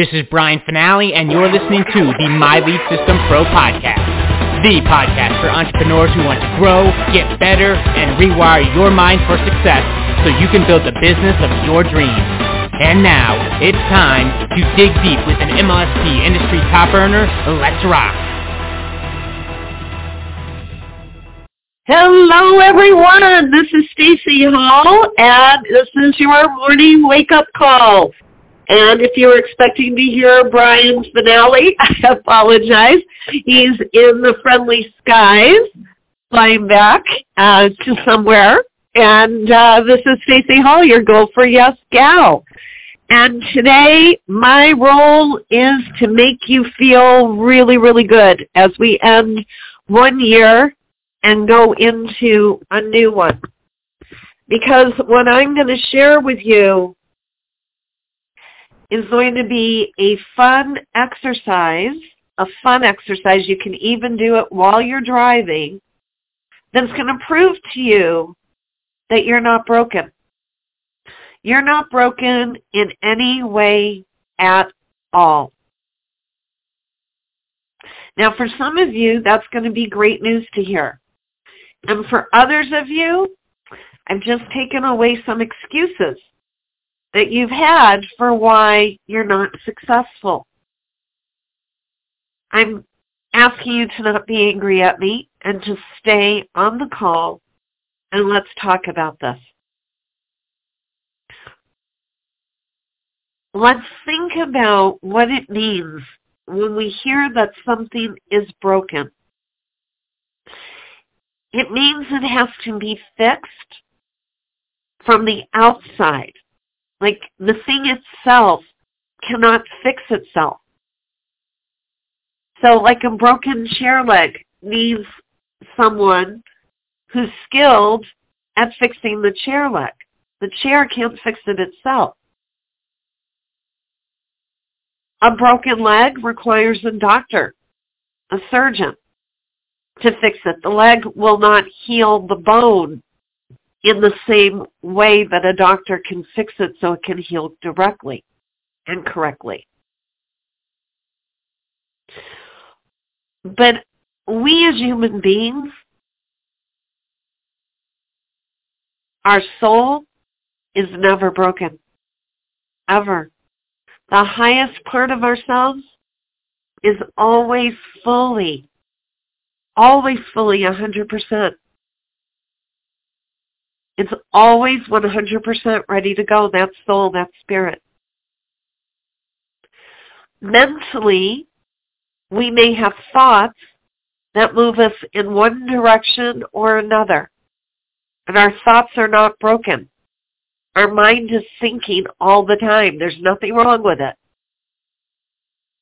This is Brian Fanale, and you're listening to the My Lead System Pro podcast, the podcast for entrepreneurs who want to grow, get better, and rewire your mind for success so you can build the business of your dreams. And now, it's time to dig deep with an MLSP industry top earner. Let's rock. Hello everyone, this is Stacey Hall and this is your morning wake up call. And if you were expecting to hear Brian's Fanale, I apologize. He's in the friendly skies, flying back uh, to somewhere. And uh, this is Stacey Hall, your Go for Yes gal. And today, my role is to make you feel really, really good as we end one year and go into a new one. Because what I'm going to share with you is going to be a fun exercise, a fun exercise. You can even do it while you're driving. That's going to prove to you that you're not broken. You're not broken in any way at all. Now, for some of you, that's going to be great news to hear. And for others of you, I've just taken away some excuses that you've had for why you're not successful. I'm asking you to not be angry at me and to stay on the call and let's talk about this. Let's think about what it means when we hear that something is broken. It means it has to be fixed from the outside. Like the thing itself cannot fix itself. So like a broken chair leg needs someone who's skilled at fixing the chair leg. The chair can't fix it itself. A broken leg requires a doctor, a surgeon, to fix it. The leg will not heal the bone in the same way that a doctor can fix it so it can heal directly and correctly. But we as human beings, our soul is never broken. Ever. The highest part of ourselves is always fully, always fully 100%. It's always 100% ready to go. That soul, that spirit. Mentally, we may have thoughts that move us in one direction or another. And our thoughts are not broken. Our mind is thinking all the time. There's nothing wrong with it.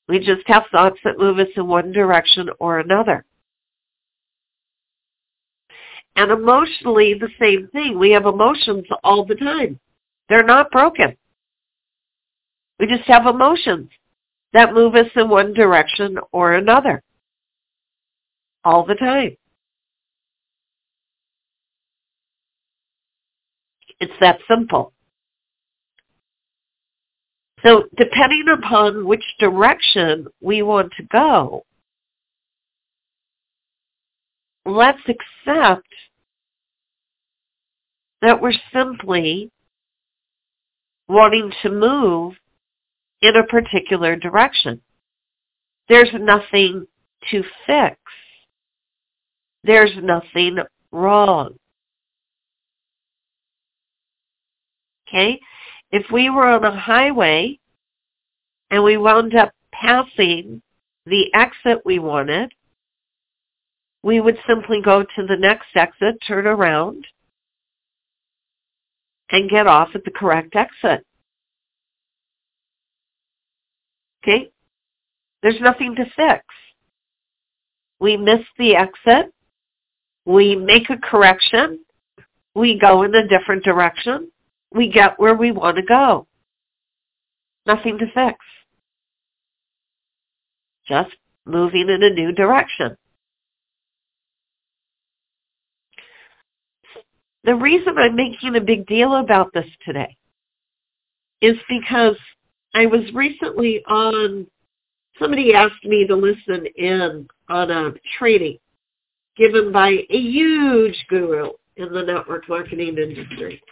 We just have thoughts that move us in one direction or another. And emotionally, the same thing. We have emotions all the time. They're not broken. We just have emotions that move us in one direction or another all the time. It's that simple. So depending upon which direction we want to go, let's accept that we're simply wanting to move in a particular direction. There's nothing to fix. There's nothing wrong. Okay? If we were on a highway and we wound up passing the exit we wanted, we would simply go to the next exit, turn around, and get off at the correct exit. Okay? There's nothing to fix. We miss the exit. We make a correction. We go in a different direction. We get where we want to go. Nothing to fix. Just moving in a new direction. The reason I'm making a big deal about this today is because I was recently on, somebody asked me to listen in on a training given by a huge guru in the network marketing industry.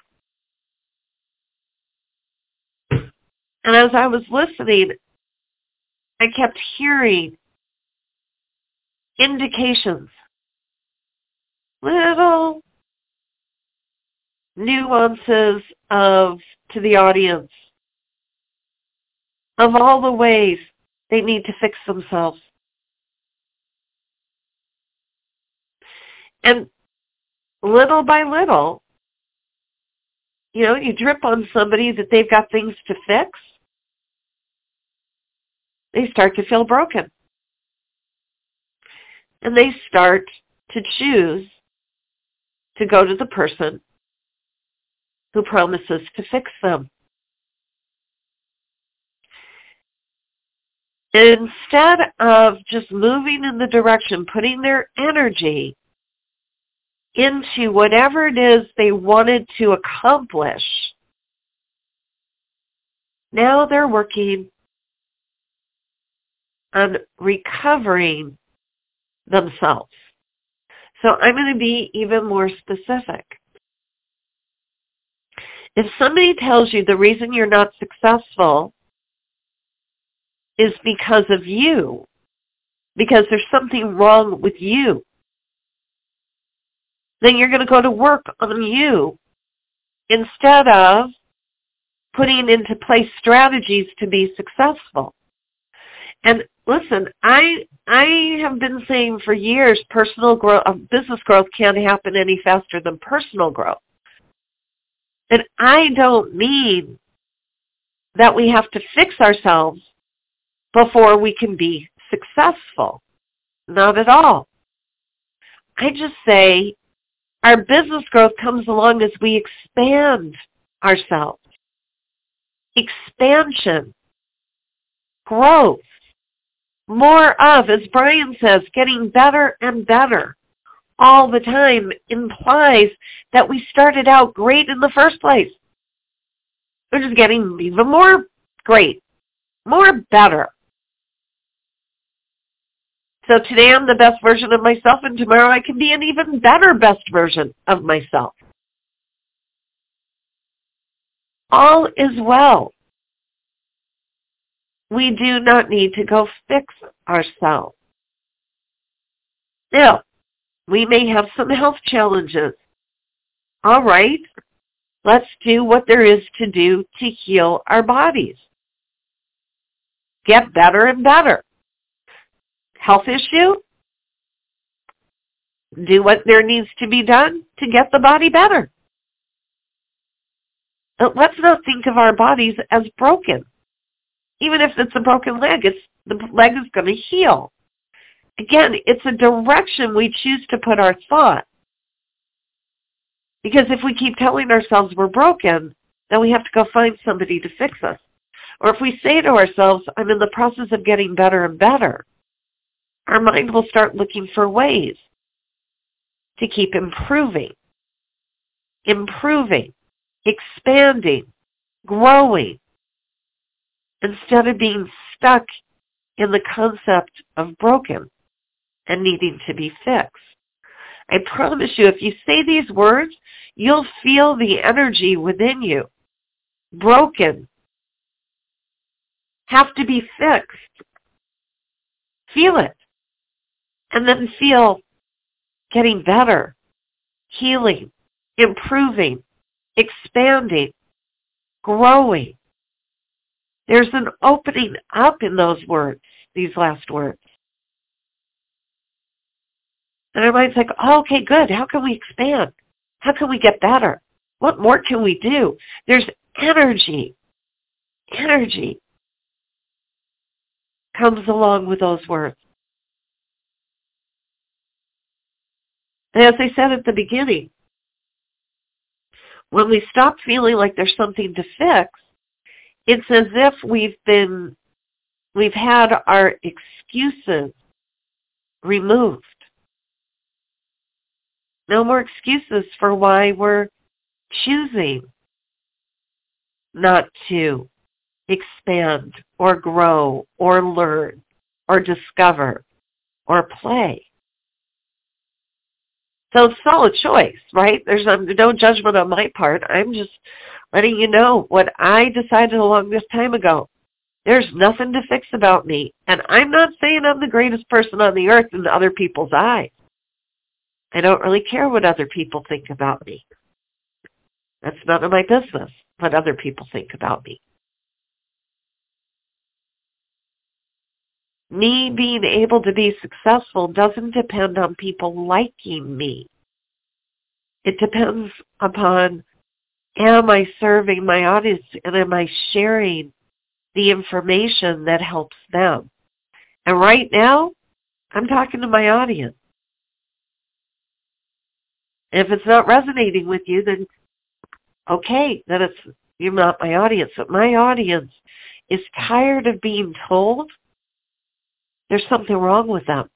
And as I was listening, I kept hearing indications, little nuances of to the audience of all the ways they need to fix themselves. And little by little, you know, you drip on somebody that they've got things to fix, they start to feel broken. And they start to choose to go to the person who promises to fix them. Instead of just moving in the direction, putting their energy into whatever it is they wanted to accomplish, now they're working on recovering themselves. So I'm going to be even more specific. If somebody tells you the reason you're not successful is because of you, because there's something wrong with you, then you're going to go to work on you instead of putting into place strategies to be successful. And listen, I I have been saying for years personal growth, uh, business growth can't happen any faster than personal growth. And I don't mean that we have to fix ourselves before we can be successful. Not at all. I just say our business growth comes along as we expand ourselves. Expansion, growth, more of, as Brian says, getting better and better all the time implies that we started out great in the first place. We're just getting even more great, more better. So today I'm the best version of myself and tomorrow I can be an even better best version of myself. All is well. We do not need to go fix ourselves. Now, we may have some health challenges. All right, let's do what there is to do to heal our bodies. Get better and better health issue, do what there needs to be done to get the body better. But let's not think of our bodies as broken. Even if it's a broken leg, it's, the leg is going to heal. Again, it's a direction we choose to put our thought. Because if we keep telling ourselves we're broken, then we have to go find somebody to fix us. Or if we say to ourselves, I'm in the process of getting better and better, our mind will start looking for ways to keep improving, improving, expanding, growing, instead of being stuck in the concept of broken and needing to be fixed. I promise you, if you say these words, you'll feel the energy within you. Broken. Have to be fixed. Feel it and then feel getting better, healing, improving, expanding, growing. There's an opening up in those words, these last words. And mind's like, oh, okay, good. How can we expand? How can we get better? What more can we do? There's energy. Energy comes along with those words. And as I said at the beginning, when we stop feeling like there's something to fix, it's as if we've been, we've had our excuses removed. No more excuses for why we're choosing not to expand or grow or learn or discover or play. So it's all a choice, right? There's um, no judgment on my part. I'm just letting you know what I decided a long time ago. There's nothing to fix about me. And I'm not saying I'm the greatest person on the earth in other people's eyes. I don't really care what other people think about me. That's none of my business what other people think about me. Me being able to be successful doesn't depend on people liking me. It depends upon am I serving my audience and am I sharing the information that helps them? And right now, I'm talking to my audience. If it's not resonating with you, then okay, then it's you're not my audience. But my audience is tired of being told there's something wrong with them.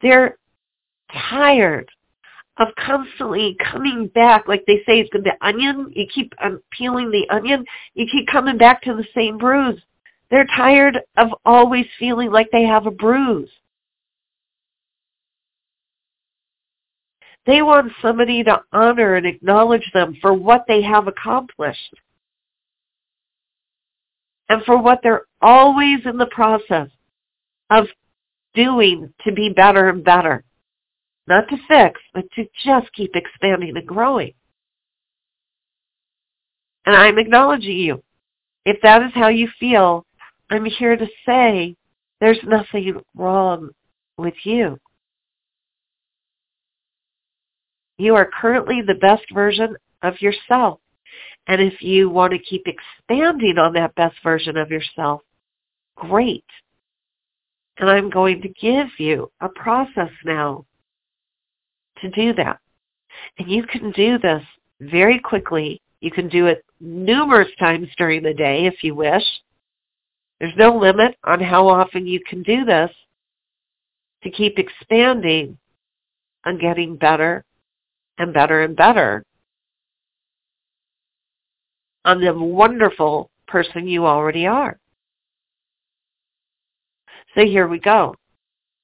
They're tired of constantly coming back, like they say it's the onion. You keep um, peeling the onion. You keep coming back to the same bruise. They're tired of always feeling like they have a bruise. They want somebody to honor and acknowledge them for what they have accomplished and for what they're always in the process of doing to be better and better. Not to fix, but to just keep expanding and growing. And I'm acknowledging you. If that is how you feel, I'm here to say there's nothing wrong with you. You are currently the best version of yourself. And if you want to keep expanding on that best version of yourself, great. And I'm going to give you a process now to do that. And you can do this very quickly. You can do it numerous times during the day if you wish. There's no limit on how often you can do this to keep expanding and getting better and better and better on the wonderful person you already are. So here we go.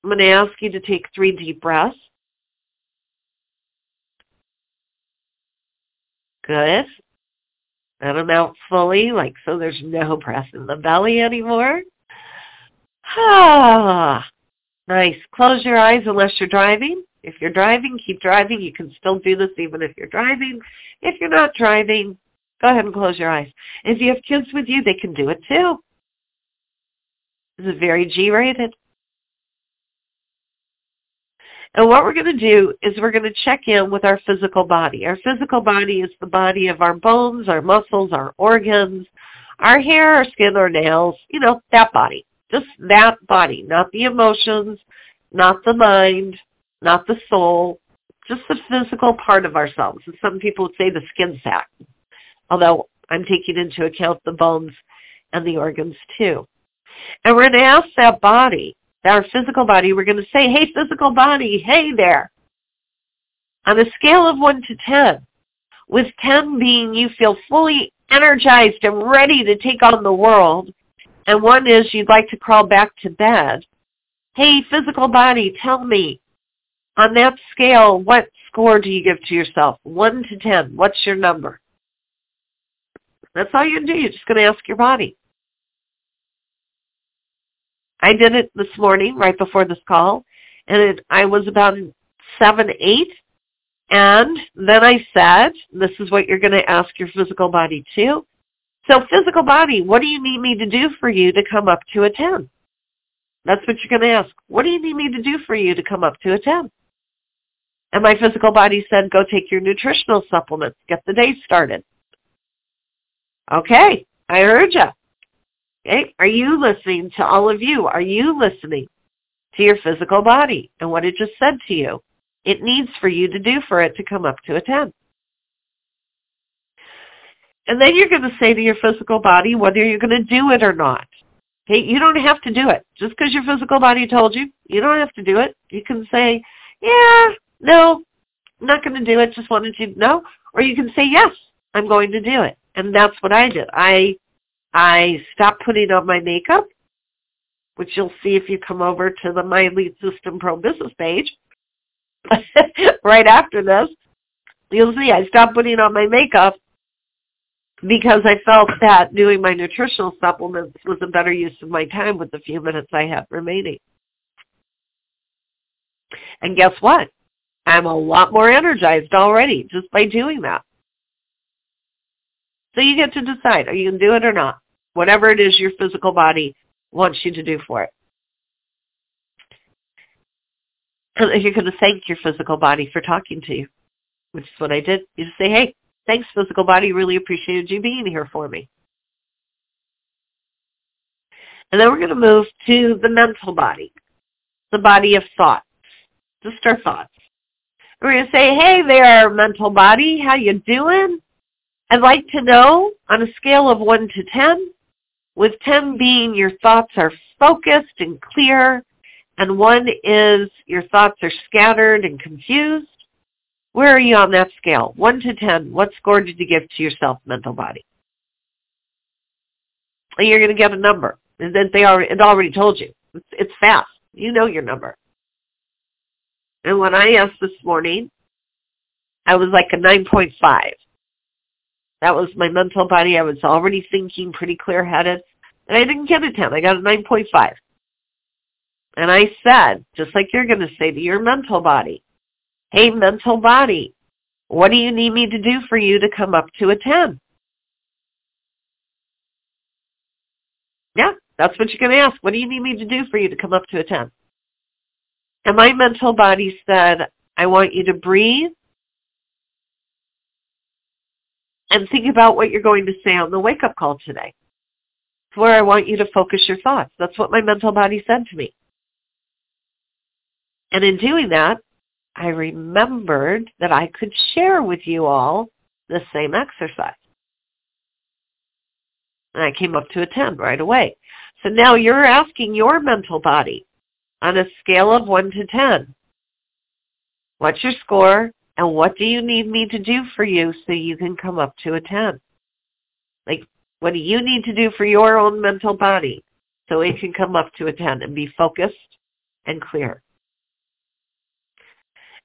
I'm going to ask you to take three deep breaths. Good. Let them out fully, like so there's no breath in the belly anymore. Ah, nice. Close your eyes unless you're driving. If you're driving, keep driving. You can still do this even if you're driving. If you're not driving, go ahead and close your eyes. If you have kids with you, they can do it too. This is very G-rated. And what we're going to do is we're going to check in with our physical body. Our physical body is the body of our bones, our muscles, our organs, our hair, our skin, our nails, you know, that body. Just that body, not the emotions, not the mind, not the soul, just the physical part of ourselves. And some people would say the skin sac, although I'm taking into account the bones and the organs too. And we're going to ask that body our physical body, we're going to say, hey, physical body, hey there. On a scale of 1 to 10, with 10 being you feel fully energized and ready to take on the world, and 1 is you'd like to crawl back to bed, hey, physical body, tell me, on that scale, what score do you give to yourself? 1 to 10, what's your number? That's all you can do. You're just going to ask your body. I did it this morning right before this call, and it, I was about seven, eight, and then I said, this is what you're going to ask your physical body too. So physical body, what do you need me to do for you to come up to a 10? That's what you're going to ask. What do you need me to do for you to come up to a 10? And my physical body said, go take your nutritional supplements. Get the day started. Okay, I heard you. Okay? Are you listening to all of you? Are you listening to your physical body and what it just said to you? It needs for you to do for it to come up to a 10. And then you're going to say to your physical body whether you're going to do it or not. Okay, you don't have to do it. Just because your physical body told you, you don't have to do it. You can say, yeah, no, I'm not going to do it. Just wanted you to know. Or you can say, yes, I'm going to do it. And that's what I did. I I stopped putting on my makeup, which you'll see if you come over to the My Lead System Pro business page right after this. You'll see I stopped putting on my makeup because I felt that doing my nutritional supplements was a better use of my time with the few minutes I had remaining. And guess what? I'm a lot more energized already just by doing that. So you get to decide, are you going to do it or not? Whatever it is your physical body wants you to do for it. You're going to thank your physical body for talking to you, which is what I did. You just say, hey, thanks physical body, really appreciated you being here for me. And then we're going to move to the mental body, the body of thoughts, just our thoughts. We're going to say, hey there, mental body, how you doing? I'd like to know on a scale of 1 to 10, with 10 being your thoughts are focused and clear, and 1 is your thoughts are scattered and confused. Where are you on that scale? 1 to 10, what score did you give to yourself, mental body? And you're going to get a number. And they already, it already told you. It's, it's fast. You know your number. And when I asked this morning, I was like a 9.5. That was my mental body. I was already thinking pretty clear-headed. And I didn't get a 10. I got a 9.5. And I said, just like you're going to say to your mental body, hey, mental body, what do you need me to do for you to come up to a 10? Yeah, that's what you're going to ask. What do you need me to do for you to come up to a 10? And my mental body said, I want you to breathe and think about what you're going to say on the wake-up call today. It's where I want you to focus your thoughts. That's what my mental body said to me. And in doing that, I remembered that I could share with you all the same exercise. And I came up to a 10 right away. So now you're asking your mental body on a scale of 1 to 10, what's your score? And what do you need me to do for you so you can come up to a 10? Like, what do you need to do for your own mental body so it can come up to a 10 and be focused and clear?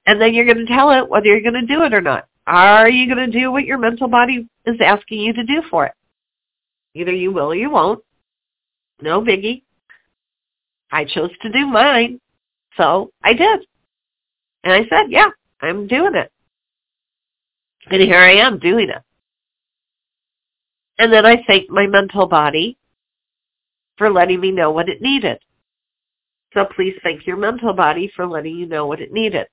And then you're going to tell it whether you're going to do it or not. Are you going to do what your mental body is asking you to do for it? Either you will or you won't. No biggie. I chose to do mine. So I did. And I said, yeah, I'm doing it. And here I am doing it. And then I thanked my mental body for letting me know what it needed. So please thank your mental body for letting you know what it needed.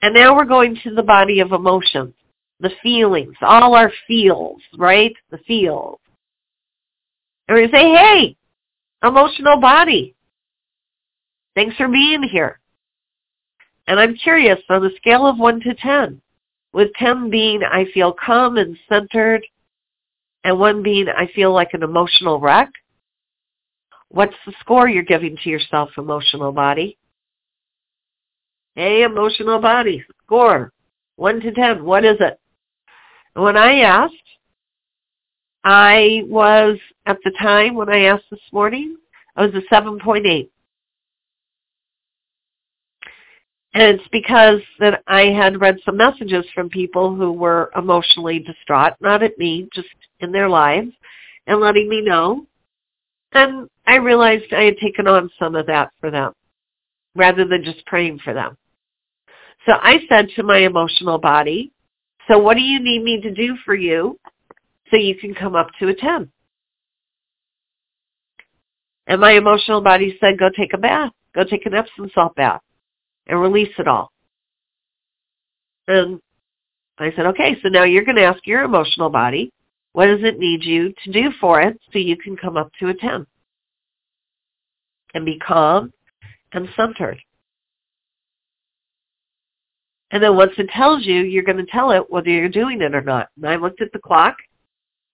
And now we're going to the body of emotions, the feelings, all our feels, right? The feels. And we say, hey, emotional body, thanks for being here. And I'm curious, on a scale of 1 to 10, with 10 being I feel calm and centered, and 1 being I feel like an emotional wreck, what's the score you're giving to yourself, emotional body? Hey, emotional body, score, 1 to 10, what is it? When I asked, I was, at the time when I asked this morning, I was a 7.8. And it's because that I had read some messages from people who were emotionally distraught, not at me, just in their lives, and letting me know. And I realized I had taken on some of that for them, rather than just praying for them. So I said to my emotional body, so what do you need me to do for you so you can come up to a 10? And my emotional body said, go take a bath. Go take an Epsom salt bath and release it all. And I said, okay, so now you're going to ask your emotional body, what does it need you to do for it so you can come up to a 10? And be calm and centered. And then once it tells you, you're going to tell it whether you're doing it or not. And I looked at the clock,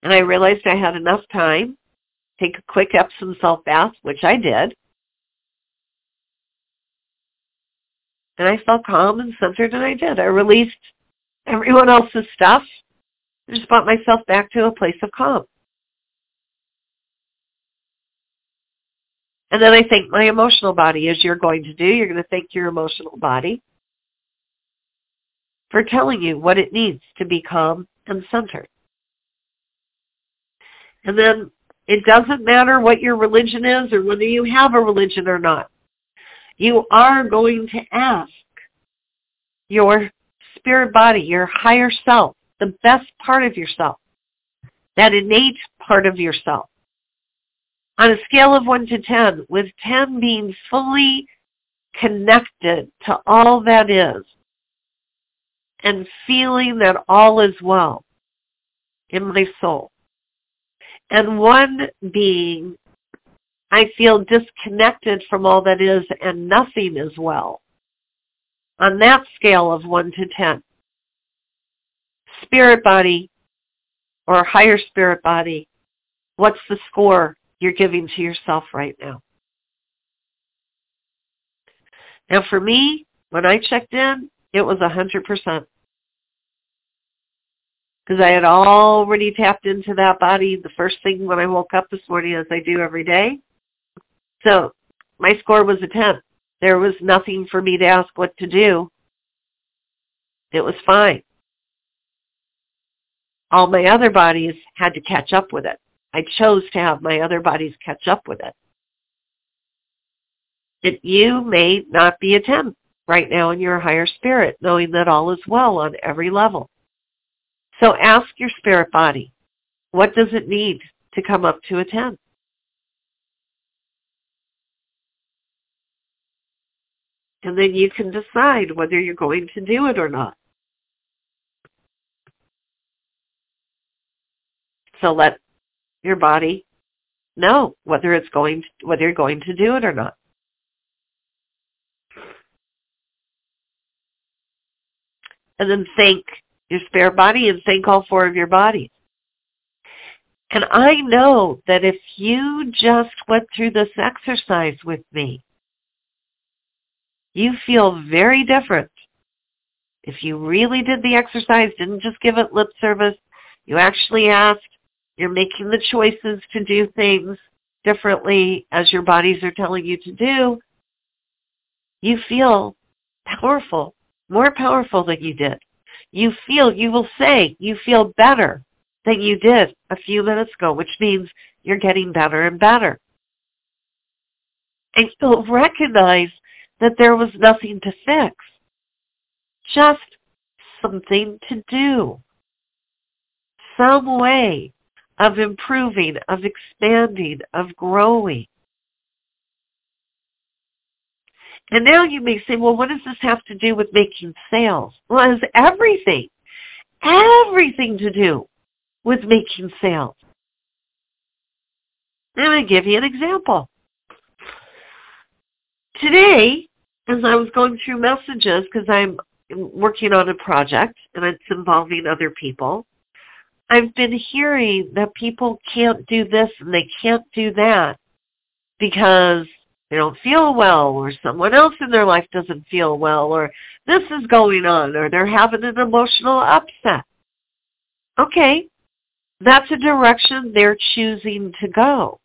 and I realized I had enough time. Take a quick Epsom salt bath, which I did. And I felt calm and centered, and I did. I released everyone else's stuff I just brought myself back to a place of calm. And then I thank my emotional body, as you're going to do. You're going to thank your emotional body for telling you what it needs to be calm and centered. And then it doesn't matter what your religion is or whether you have a religion or not. You are going to ask your spirit body, your higher self, the best part of yourself, that innate part of yourself. On a scale of 1 to 10, with 10 being fully connected to all that is and feeling that all is well in my soul. And 1 being, I feel disconnected from all that is and nothing is well. On that scale of 1 to 10 spirit body or higher spirit body, what's the score you're giving to yourself right now? Now for me, when I checked in, it was a 100%. Because I had already tapped into that body the first thing when I woke up this morning as I do every day. So my score was a 10. There was nothing for me to ask what to do. It was fine all my other bodies had to catch up with it. I chose to have my other bodies catch up with it. That you may not be a 10 right now in your higher spirit, knowing that all is well on every level. So ask your spirit body, what does it need to come up to a 10? And then you can decide whether you're going to do it or not. So let your body know whether it's going to, whether you're going to do it or not. And then thank your spare body and thank all four of your bodies. And I know that if you just went through this exercise with me, you feel very different. If you really did the exercise, didn't just give it lip service, you actually asked, you're making the choices to do things differently as your bodies are telling you to do. You feel powerful, more powerful than you did. You feel, you will say, you feel better than you did a few minutes ago, which means you're getting better and better. And you'll recognize that there was nothing to fix, just something to do. Some way of improving, of expanding, of growing. And now you may say, well, what does this have to do with making sales? Well, it has everything, everything to do with making sales. I'm give you an example. Today, as I was going through messages, because I'm working on a project and it's involving other people, I've been hearing that people can't do this and they can't do that because they don't feel well or someone else in their life doesn't feel well or this is going on or they're having an emotional upset. Okay, that's a direction they're choosing to go.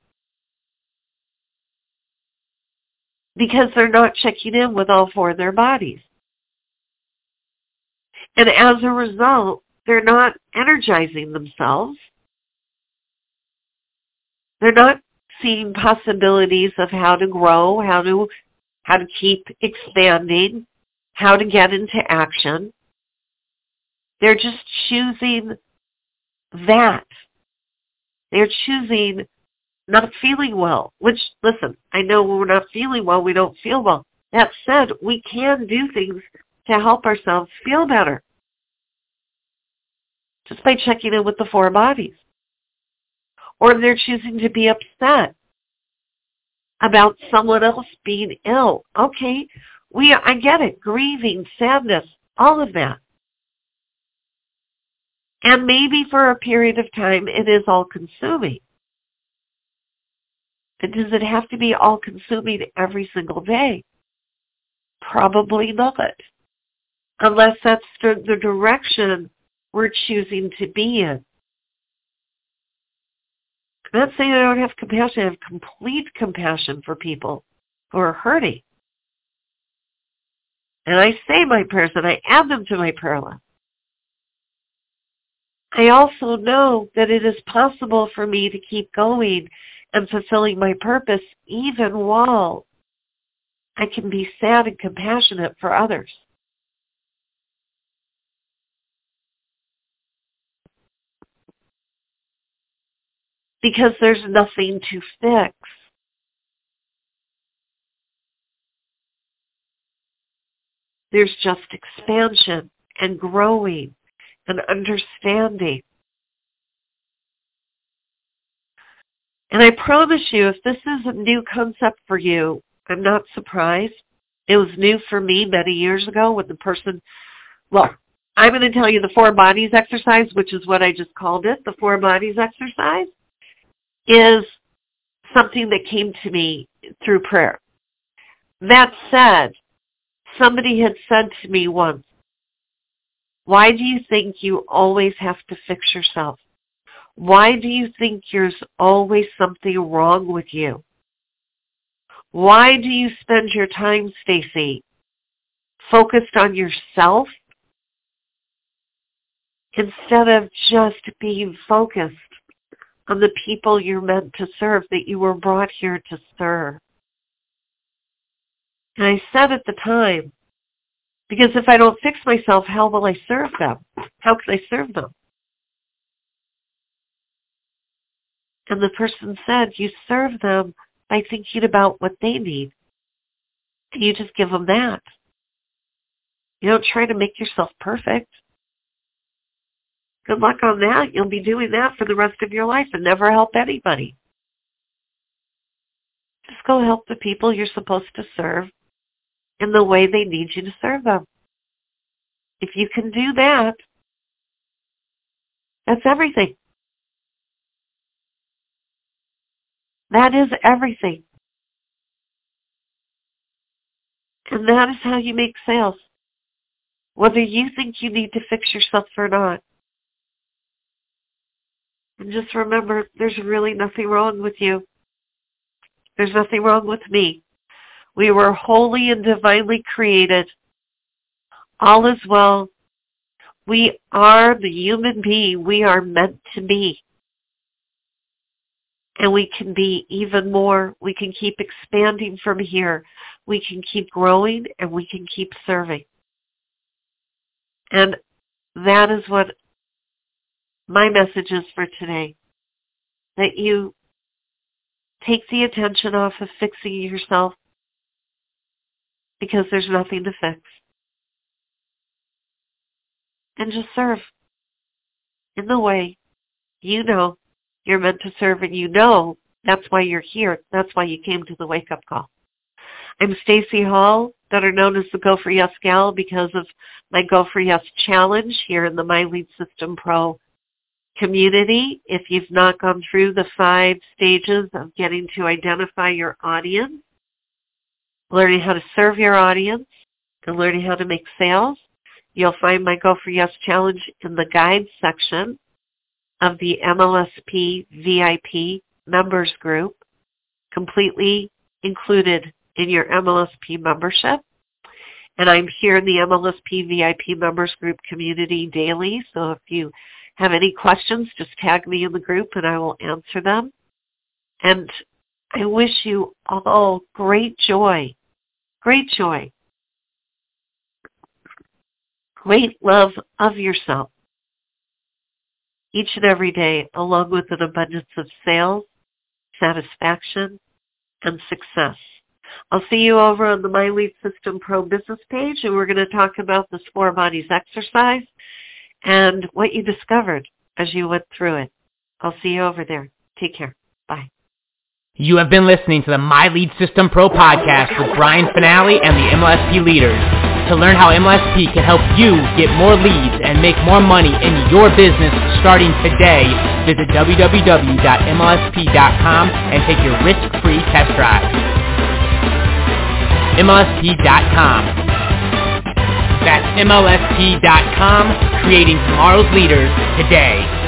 Because they're not checking in with all four of their bodies. And as a result, they're not energizing themselves. They're not seeing possibilities of how to grow, how to how to keep expanding, how to get into action. They're just choosing that. They're choosing not feeling well, which, listen, I know when we're not feeling well, we don't feel well. That said, we can do things to help ourselves feel better just by checking in with the four bodies. Or they're choosing to be upset about someone else being ill. Okay, we I get it. Grieving, sadness, all of that. And maybe for a period of time it is all consuming. But does it have to be all consuming every single day? Probably not. Unless that's the, the direction we're choosing to be in. Not saying I don't have compassion. I have complete compassion for people who are hurting. And I say my prayers and I add them to my prayer list. I also know that it is possible for me to keep going and fulfilling my purpose even while I can be sad and compassionate for others. Because there's nothing to fix. There's just expansion and growing and understanding. And I promise you, if this is a new concept for you, I'm not surprised. It was new for me many years ago when the person, well, I'm going to tell you the four bodies exercise, which is what I just called it. The four bodies exercise is something that came to me through prayer. That said, somebody had said to me once, why do you think you always have to fix yourself? Why do you think there's always something wrong with you? Why do you spend your time, Stacey, focused on yourself instead of just being focused on the people you're meant to serve, that you were brought here to serve? And I said at the time, because if I don't fix myself, how will I serve them? How can I serve them? And the person said, you serve them by thinking about what they need. You just give them that. You don't try to make yourself perfect. Good luck on that. You'll be doing that for the rest of your life and never help anybody. Just go help the people you're supposed to serve in the way they need you to serve them. If you can do that, that's everything. That is everything. And that is how you make sales. Whether you think you need to fix yourself or not. And just remember, there's really nothing wrong with you. There's nothing wrong with me. We were holy and divinely created. All is well. We are the human being we are meant to be. And we can be even more. We can keep expanding from here. We can keep growing and we can keep serving. And that is what my message is for today. That you take the attention off of fixing yourself because there's nothing to fix. And just serve in the way you know you're meant to serve and you know that's why you're here. That's why you came to the wake up call. I'm Stacey Hall, better known as the Go for Yes Gal because of my Go for Yes challenge here in the My Lead System Pro community. If you've not gone through the five stages of getting to identify your audience, learning how to serve your audience, and learning how to make sales. You'll find my Go for Yes challenge in the guide section of the MLSP VIP members group, completely included in your MLSP membership. And I'm here in the MLSP VIP members group community daily. So if you have any questions, just tag me in the group and I will answer them. And I wish you all great joy, great joy, great love of yourself each and every day, along with an abundance of sales, satisfaction, and success. I'll see you over on the My Lead System Pro business page, and we're going to talk about this Four Bodies exercise and what you discovered as you went through it. I'll see you over there. Take care. Bye. You have been listening to the My Lead System Pro podcast with Brian Fanale and the MLSP leaders. To learn how MLSP can help you get more leads and make more money in your business starting today, visit www.mlsp.com and take your risk-free test drive. MLSP.com That's MLSP.com, creating tomorrow's leaders today.